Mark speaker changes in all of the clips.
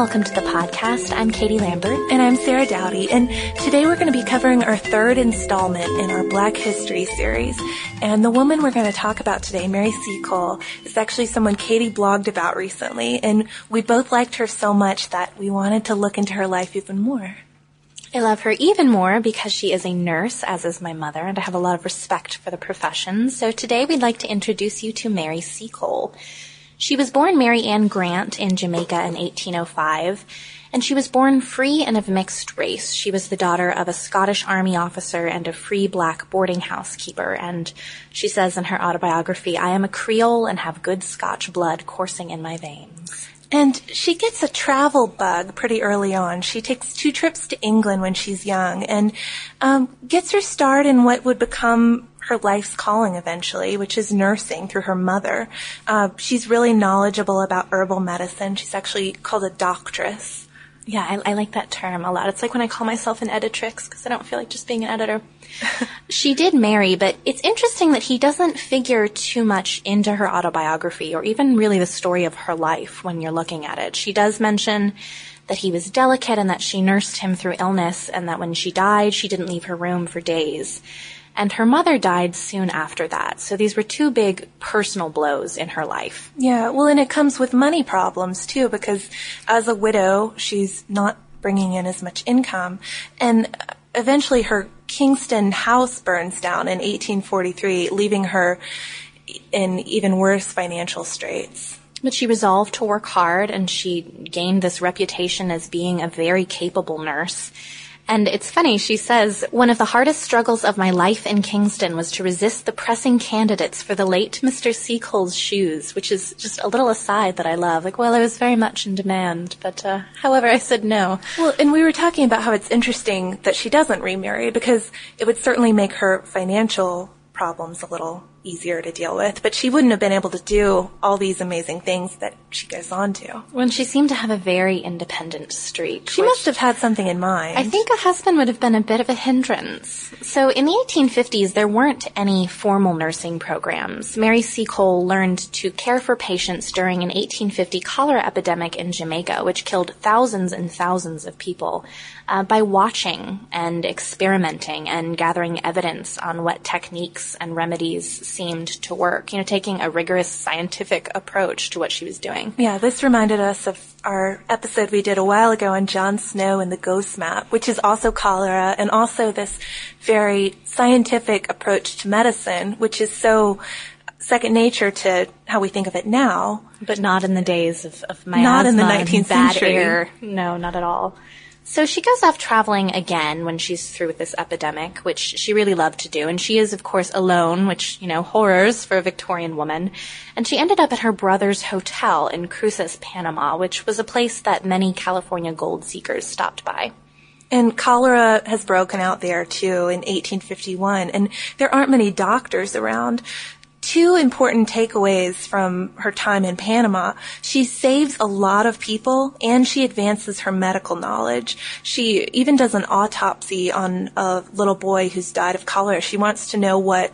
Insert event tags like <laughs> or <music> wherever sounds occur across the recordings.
Speaker 1: welcome to the podcast. I'm Katie Lambert.
Speaker 2: And I'm Sarah Dowdy. And today we're going to be covering our third installment in our Black History series. And the woman we're going to talk about today, Mary Seacole, is actually someone Katie blogged about recently. And we both liked her so much that we wanted to look into her life even more.
Speaker 1: I love her even more because she is a nurse, as is my mother, and I have a lot of respect for the profession. So today we'd like to introduce you to Mary Seacole. She was born Mary Ann Grant in Jamaica in 1805, and she was born free and of mixed race. She was the daughter of a Scottish army officer and a free black boarding house keeper, and she says in her autobiography, I am a Creole and have good Scotch blood coursing in my veins.
Speaker 2: And she gets a travel bug pretty early on. She takes two trips to England when she's young and um, gets her start in what would become her life's calling eventually, which is nursing through her mother. Uh, she's really knowledgeable about herbal medicine. She's actually called a doctress.
Speaker 1: Yeah, I, I like that term a lot. It's like when I call myself an editrix because I don't feel like just being an editor. <laughs> she did marry, but it's interesting that he doesn't figure too much into her autobiography or even really the story of her life when you're looking at it. She does mention that he was delicate and that she nursed him through illness and that when she died, she didn't leave her room for days. And her mother died soon after that. So these were two big personal blows in her life.
Speaker 2: Yeah, well, and it comes with money problems too, because as a widow, she's not bringing in as much income. And eventually her Kingston house burns down in 1843, leaving her in even worse financial straits.
Speaker 1: But she resolved to work hard and she gained this reputation as being a very capable nurse. And it's funny, she says, one of the hardest struggles of my life in Kingston was to resist the pressing candidates for the late Mr. Seacole's shoes, which is just a little aside that I love. Like, well, I was very much in demand, but, uh, however, I said no.
Speaker 2: Well, and we were talking about how it's interesting that she doesn't remarry because it would certainly make her financial problems a little easier to deal with, but she wouldn't have been able to do all these amazing things that she goes on to.
Speaker 1: When she seemed to have a very independent streak.
Speaker 2: She must have had something in mind.
Speaker 1: I think a husband would have been a bit of a hindrance. So in the 1850s, there weren't any formal nursing programs. Mary Seacole learned to care for patients during an 1850 cholera epidemic in Jamaica, which killed thousands and thousands of people. Uh, by watching and experimenting and gathering evidence on what techniques and remedies seemed to work, you know, taking a rigorous scientific approach to what she was doing.
Speaker 2: Yeah, this reminded us of our episode we did a while ago on John Snow and the Ghost Map, which is also cholera and also this very scientific approach to medicine, which is so second nature to how we think of it now.
Speaker 1: But not in the days of, of miasma
Speaker 2: Not in the 19th
Speaker 1: bad
Speaker 2: century.
Speaker 1: air. No, not at all. So she goes off traveling again when she's through with this epidemic, which she really loved to do. And she is, of course, alone, which, you know, horrors for a Victorian woman. And she ended up at her brother's hotel in Cruces, Panama, which was a place that many California gold seekers stopped by.
Speaker 2: And cholera has broken out there too in 1851, and there aren't many doctors around. Two important takeaways from her time in Panama. She saves a lot of people and she advances her medical knowledge. She even does an autopsy on a little boy who's died of cholera. She wants to know what,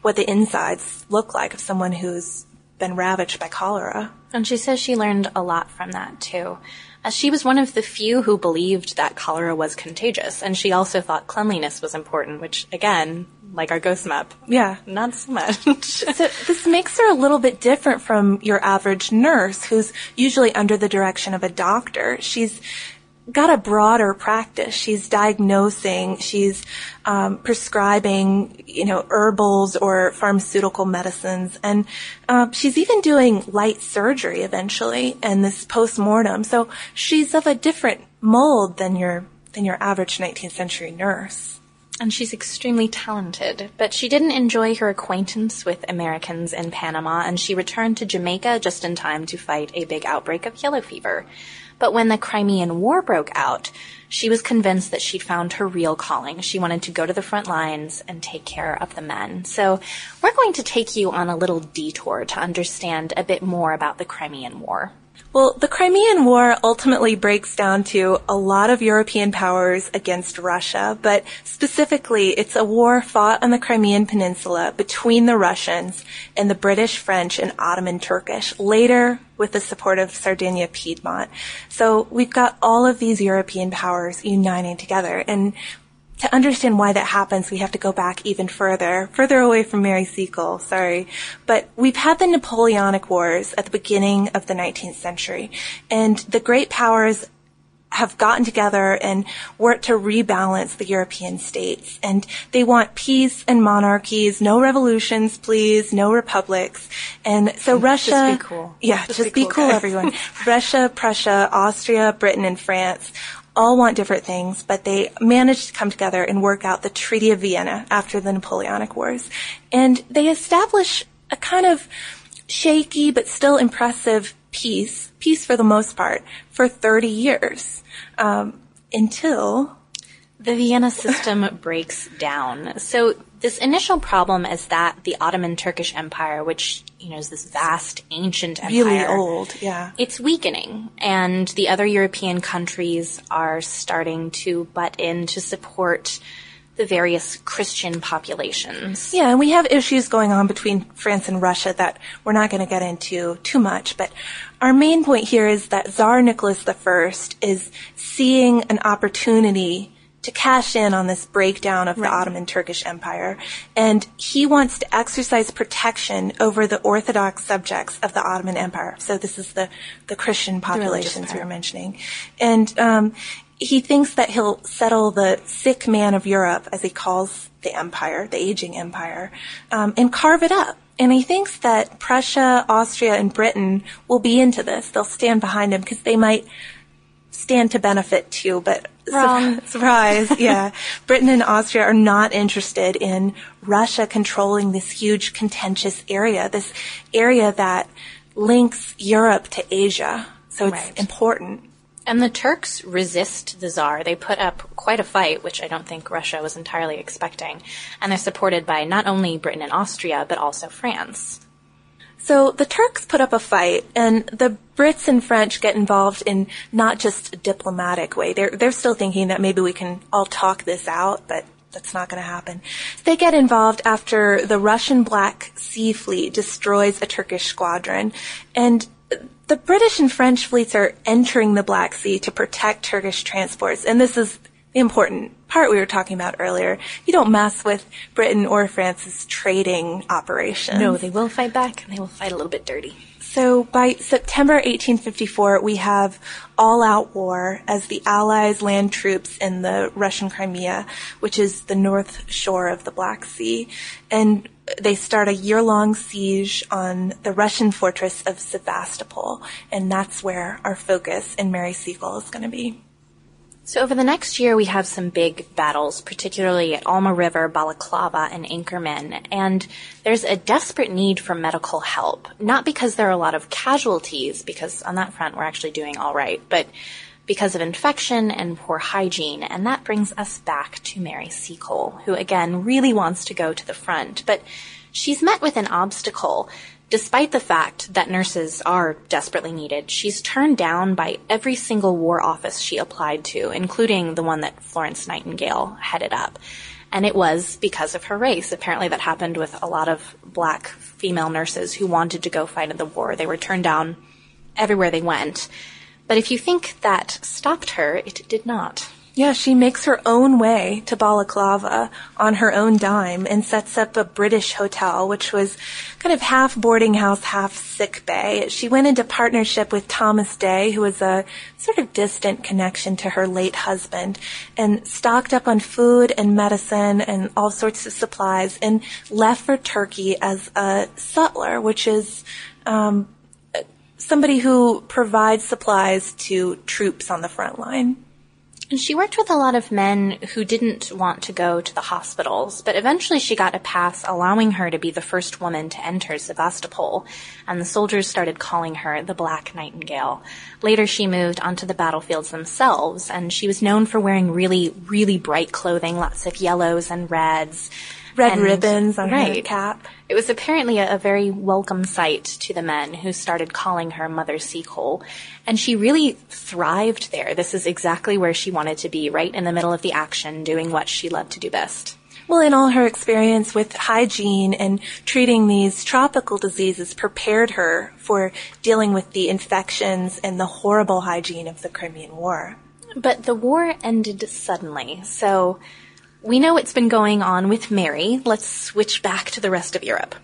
Speaker 2: what the insides look like of someone who's been ravaged by cholera.
Speaker 1: And she says she learned a lot from that too. As she was one of the few who believed that cholera was contagious, and she also thought cleanliness was important, which again, like our ghost map,
Speaker 2: Yeah.
Speaker 1: not so much. <laughs>
Speaker 2: So this makes her a little bit different from your average nurse who's usually under the direction of a doctor. She's got a broader practice. She's diagnosing, she's um, prescribing, you know, herbals or pharmaceutical medicines, and uh, she's even doing light surgery eventually and this post-mortem. So she's of a different mold than your than your average 19th century nurse.
Speaker 1: And she's extremely talented, but she didn't enjoy her acquaintance with Americans in Panama, and she returned to Jamaica just in time to fight a big outbreak of yellow fever. But when the Crimean War broke out, she was convinced that she'd found her real calling. She wanted to go to the front lines and take care of the men. So we're going to take you on a little detour to understand a bit more about the Crimean War.
Speaker 2: Well, the Crimean War ultimately breaks down to a lot of European powers against Russia, but specifically it's a war fought on the Crimean Peninsula between the Russians and the British, French, and Ottoman Turkish, later with the support of Sardinia Piedmont. So we've got all of these European powers uniting together, and to understand why that happens, we have to go back even further, further away from Mary Seacole, sorry. But we've had the Napoleonic Wars at the beginning of the 19th century, and the great powers have gotten together and worked to rebalance the European states. And they want peace and monarchies, no revolutions, please, no republics. And so Russia.
Speaker 1: Just be cool.
Speaker 2: Yeah, just, just be, be, cool, cool everyone. <laughs> Russia, Prussia, Austria, Britain, and France all want different things, but they managed to come together and work out the Treaty of Vienna after the Napoleonic Wars. And they establish a kind of shaky but still impressive peace, peace for the most part, for 30 years. Um, until
Speaker 1: the Vienna system breaks down. So this initial problem is that the Ottoman Turkish Empire, which you know is this vast ancient empire,
Speaker 2: really old, yeah,
Speaker 1: it's weakening, and the other European countries are starting to butt in to support the various Christian populations.
Speaker 2: Yeah, and we have issues going on between France and Russia that we're not going to get into too much, but our main point here is that Tsar Nicholas I is seeing an opportunity to cash in on this breakdown of right. the Ottoman Turkish Empire. And he wants to exercise protection over the Orthodox subjects of the Ottoman Empire. So this is the, the Christian populations the we were mentioning. And, um, he thinks that he'll settle the sick man of Europe, as he calls the empire, the aging empire, um, and carve it up. And he thinks that Prussia, Austria, and Britain will be into this. They'll stand behind him because they might stand to benefit too, but
Speaker 1: Wrong. <laughs>
Speaker 2: surprise, yeah. Britain and Austria are not interested in Russia controlling this huge contentious area, this area that links Europe to Asia. So it's right. important.
Speaker 1: And the Turks resist the Tsar. They put up quite a fight, which I don't think Russia was entirely expecting. And they're supported by not only Britain and Austria, but also France.
Speaker 2: So the Turks put up a fight, and the Brits and French get involved in not just a diplomatic way. They're they're still thinking that maybe we can all talk this out, but that's not going to happen. They get involved after the Russian Black Sea Fleet destroys a Turkish squadron, and the British and French fleets are entering the Black Sea to protect Turkish transports, and this is important part we were talking about earlier. You don't mess with Britain or France's trading operations.
Speaker 1: No, they will fight back and they will fight a little bit dirty.
Speaker 2: So by September 1854, we have all out war as the Allies land troops in the Russian Crimea, which is the north shore of the Black Sea. And they start a year long siege on the Russian fortress of Sevastopol. And that's where our focus in Mary Seacole is going to be.
Speaker 1: So over the next year, we have some big battles, particularly at Alma River, Balaclava, and Inkerman. And there's a desperate need for medical help. Not because there are a lot of casualties, because on that front we're actually doing all right, but because of infection and poor hygiene. And that brings us back to Mary Seacole, who again really wants to go to the front. But she's met with an obstacle Despite the fact that nurses are desperately needed, she's turned down by every single war office she applied to, including the one that Florence Nightingale headed up. And it was because of her race. Apparently that happened with a lot of black female nurses who wanted to go fight in the war. They were turned down everywhere they went. But if you think that stopped her, it did not.
Speaker 2: Yeah, she makes her own way to Balaclava on her own dime and sets up a British hotel, which was kind of half boarding house, half sick bay. She went into partnership with Thomas Day, who was a sort of distant connection to her late husband, and stocked up on food and medicine and all sorts of supplies and left for Turkey as a sutler, which is, um, somebody who provides supplies to troops on the front line.
Speaker 1: And she worked with a lot of men who didn't want to go to the hospitals, but eventually she got a pass allowing her to be the first woman to enter Sevastopol, and the soldiers started calling her the Black Nightingale. Later she moved onto the battlefields themselves, and she was known for wearing really, really bright clothing, lots of yellows and reds.
Speaker 2: Red
Speaker 1: And-
Speaker 2: ribbons on her cap.
Speaker 1: It was apparently a, a very welcome sight to the men who started calling her Mother Seacole. And she really thrived there. This is exactly where she wanted to be, right in the middle of the action, doing what she loved to do best.
Speaker 2: Well, in all her experience with hygiene and treating these tropical diseases prepared her for dealing with the infections and the horrible hygiene of the Crimean War.
Speaker 1: But the war ended suddenly, so we know what's been going on with Mary. Let's switch back to the rest of Europe.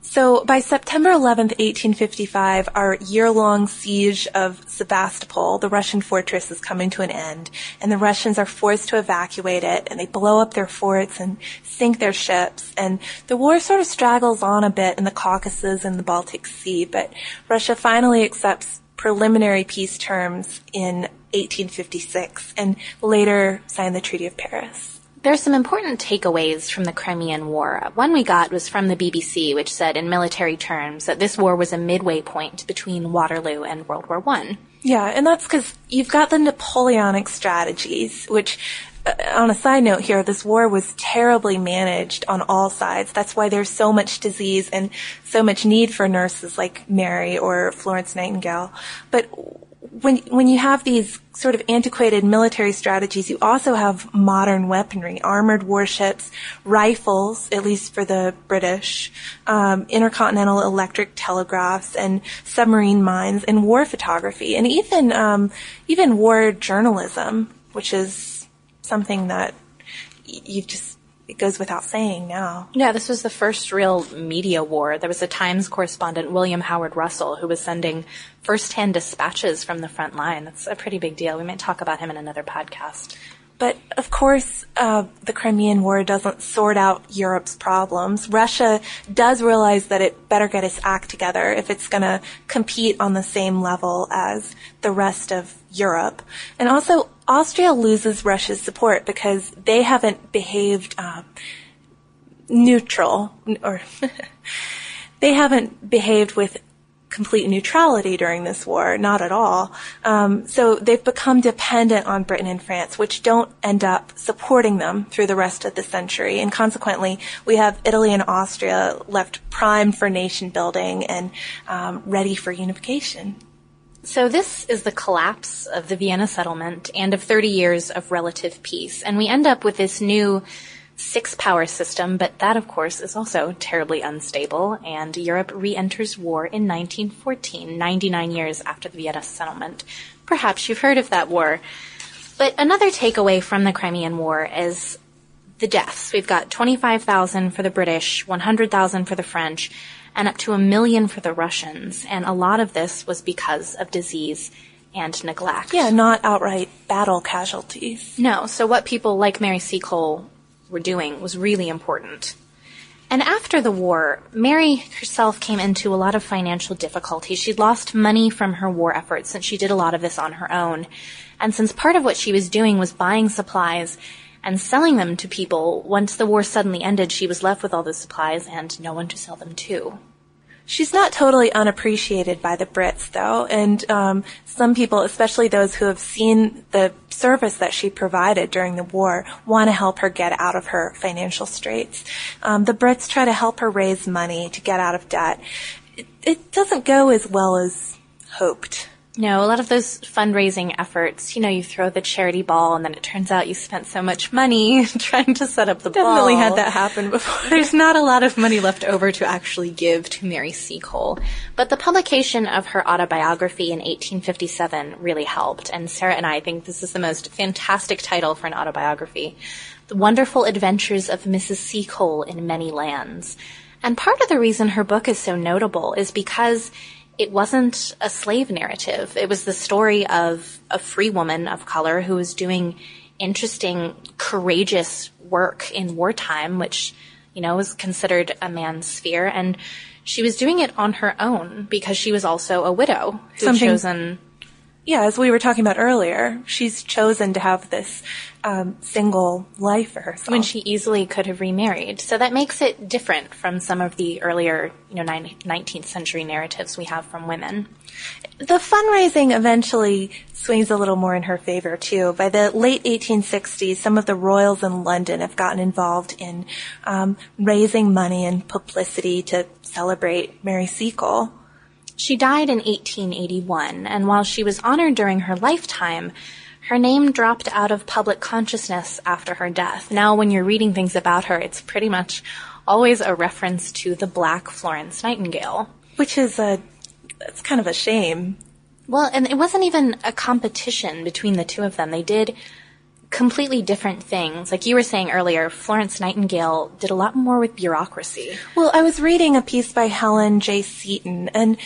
Speaker 2: So by September 11th, 1855, our year-long siege of Sebastopol, the Russian fortress, is coming to an end, and the Russians are forced to evacuate it, and they blow up their forts and sink their ships, and the war sort of straggles on a bit in the Caucasus and the Baltic Sea, but Russia finally accepts preliminary peace terms in 1856, and later signed the Treaty of Paris.
Speaker 1: There are some important takeaways from the Crimean War. One we got was from the BBC, which said in military terms that this war was a midway point between Waterloo and World War One.
Speaker 2: Yeah, and that's because you've got the Napoleonic strategies, which, uh, on a side note here, this war was terribly managed on all sides. That's why there's so much disease and so much need for nurses like Mary or Florence Nightingale. But when when you have these sort of antiquated military strategies, you also have modern weaponry, armored warships, rifles, at least for the British, um, intercontinental electric telegraphs, and submarine mines, and war photography, and even um, even war journalism, which is something that you just it goes without saying now.
Speaker 1: Yeah, this was the first real media war. There was a Times correspondent, William Howard Russell, who was sending first-hand dispatches from the front line. That's a pretty big deal. We might talk about him in another podcast.
Speaker 2: But of course, uh, the Crimean War doesn't sort out Europe's problems. Russia does realize that it better get its act together if it's going to compete on the same level as the rest of Europe. And also, Austria loses Russia's support because they haven't behaved uh, neutral or <laughs> they haven't behaved with complete neutrality during this war, not at all. Um, so they've become dependent on Britain and France, which don't end up supporting them through the rest of the century. And consequently, we have Italy and Austria left primed for nation building and um, ready for unification.
Speaker 1: So this is the collapse of the Vienna settlement and of 30 years of relative peace. And we end up with this new six power system, but that of course is also terribly unstable and Europe re-enters war in 1914, 99 years after the Vienna settlement. Perhaps you've heard of that war. But another takeaway from the Crimean War is the deaths. We've got 25,000 for the British, 100,000 for the French, and up to a million for the Russians. And a lot of this was because of disease and neglect.
Speaker 2: Yeah, not outright battle casualties.
Speaker 1: No, so what people like Mary Seacole were doing was really important. And after the war, Mary herself came into a lot of financial difficulty. She'd lost money from her war efforts since she did a lot of this on her own. And since part of what she was doing was buying supplies and selling them to people, once the war suddenly ended, she was left with all those supplies and no one to sell them to.
Speaker 2: She's not totally unappreciated by the Brits, though, and um, some people, especially those who have seen the service that she provided during the war, want to help her get out of her financial straits. Um, the Brits try to help her raise money to get out of debt. It, it doesn't go as well as hoped.
Speaker 1: No, a lot of those fundraising efforts, you know, you throw the charity ball and then it turns out you spent so much money <laughs> trying to set up the ball.
Speaker 2: Definitely had that happen before. <laughs>
Speaker 1: There's not a lot of money left over to actually give to Mary Seacole. But the publication of her autobiography in 1857 really helped. And Sarah and I think this is the most fantastic title for an autobiography. The Wonderful Adventures of Mrs. Seacole in Many Lands. And part of the reason her book is so notable is because it wasn't a slave narrative. It was the story of a free woman of color who was doing interesting, courageous work in wartime, which, you know, was considered a man's sphere. And she was doing it on her own because she was also a widow who had
Speaker 2: Something-
Speaker 1: chosen
Speaker 2: yeah, as we were talking about earlier, she's chosen to have this um, single life for herself.
Speaker 1: When she easily could have remarried. So that makes it different from some of the earlier, you know, 19th century narratives we have from women.
Speaker 2: The fundraising eventually swings a little more in her favor too. By the late 1860s, some of the royals in London have gotten involved in um, raising money and publicity to celebrate Mary Seacole.
Speaker 1: She died in 1881, and while she was honored during her lifetime, her name dropped out of public consciousness after her death. Now, when you're reading things about her, it's pretty much always a reference to the black Florence Nightingale.
Speaker 2: Which is a, it's kind of a shame.
Speaker 1: Well, and it wasn't even a competition between the two of them. They did completely different things. Like you were saying earlier, Florence Nightingale did a lot more with bureaucracy.
Speaker 2: Well, I was reading a piece by Helen J. Seton, and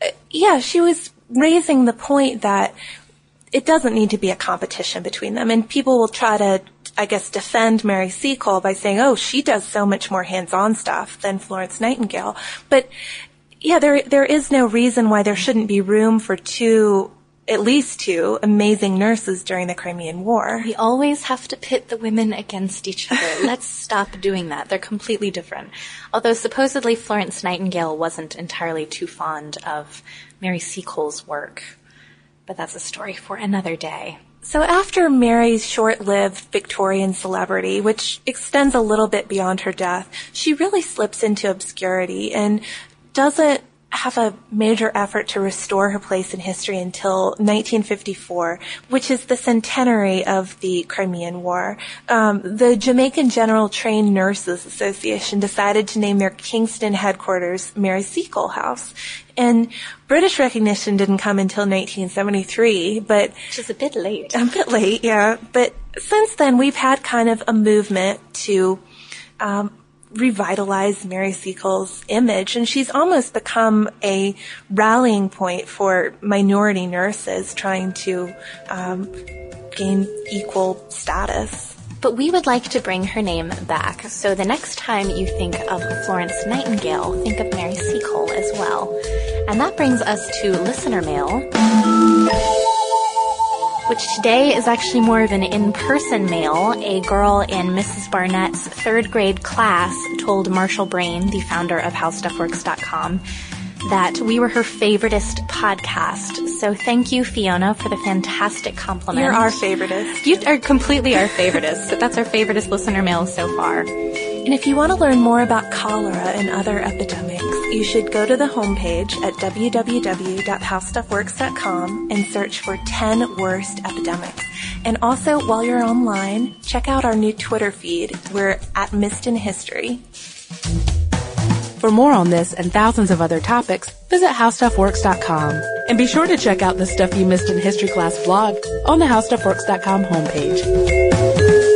Speaker 2: uh, yeah, she was raising the point that it doesn't need to be a competition between them, and people will try to. I guess defend Mary Seacole by saying, "Oh, she does so much more hands-on stuff than Florence Nightingale." But yeah, there there is no reason why there shouldn't be room for two at least two amazing nurses during the Crimean War.
Speaker 1: We always have to pit the women against each other. <laughs> Let's stop doing that. They're completely different. Although supposedly Florence Nightingale wasn't entirely too fond of Mary Seacole's work. But that's a story for another day.
Speaker 2: So after Mary's short-lived Victorian celebrity, which extends a little bit beyond her death, she really slips into obscurity and doesn't have a major effort to restore her place in history until 1954, which is the centenary of the Crimean War. Um, the Jamaican General Trained Nurses Association decided to name their Kingston headquarters Mary Seacole House. And British recognition didn't come until 1973, but.
Speaker 1: Which is a bit late.
Speaker 2: A bit late, yeah. But since then, we've had kind of a movement to um, revitalize Mary Seacole's image, and she's almost become a rallying point for minority nurses trying to um, gain equal status.
Speaker 1: But we would like to bring her name back, so the next time you think of Florence Nightingale, think of Mary Seacole as well. And that brings us to listener mail which today is actually more of an in-person mail. A girl in Mrs. Barnett's third grade class told Marshall Brain, the founder of HowStuffWorks.com, that we were her favoriteest podcast. So thank you, Fiona, for the fantastic compliment.
Speaker 2: You're our favoriteest.
Speaker 1: You are completely our favoriteest. That's our favoriteest listener mail so far.
Speaker 2: And if you want to learn more about cholera and other epidemics, you should go to the homepage at www.howstuffworks.com and search for 10 worst epidemics. And also, while you're online, check out our new Twitter feed. We're at Missed in History.
Speaker 3: For more on this and thousands of other topics, visit howstuffworks.com. And be sure to check out the Stuff You Missed in History class blog on the howstuffworks.com homepage.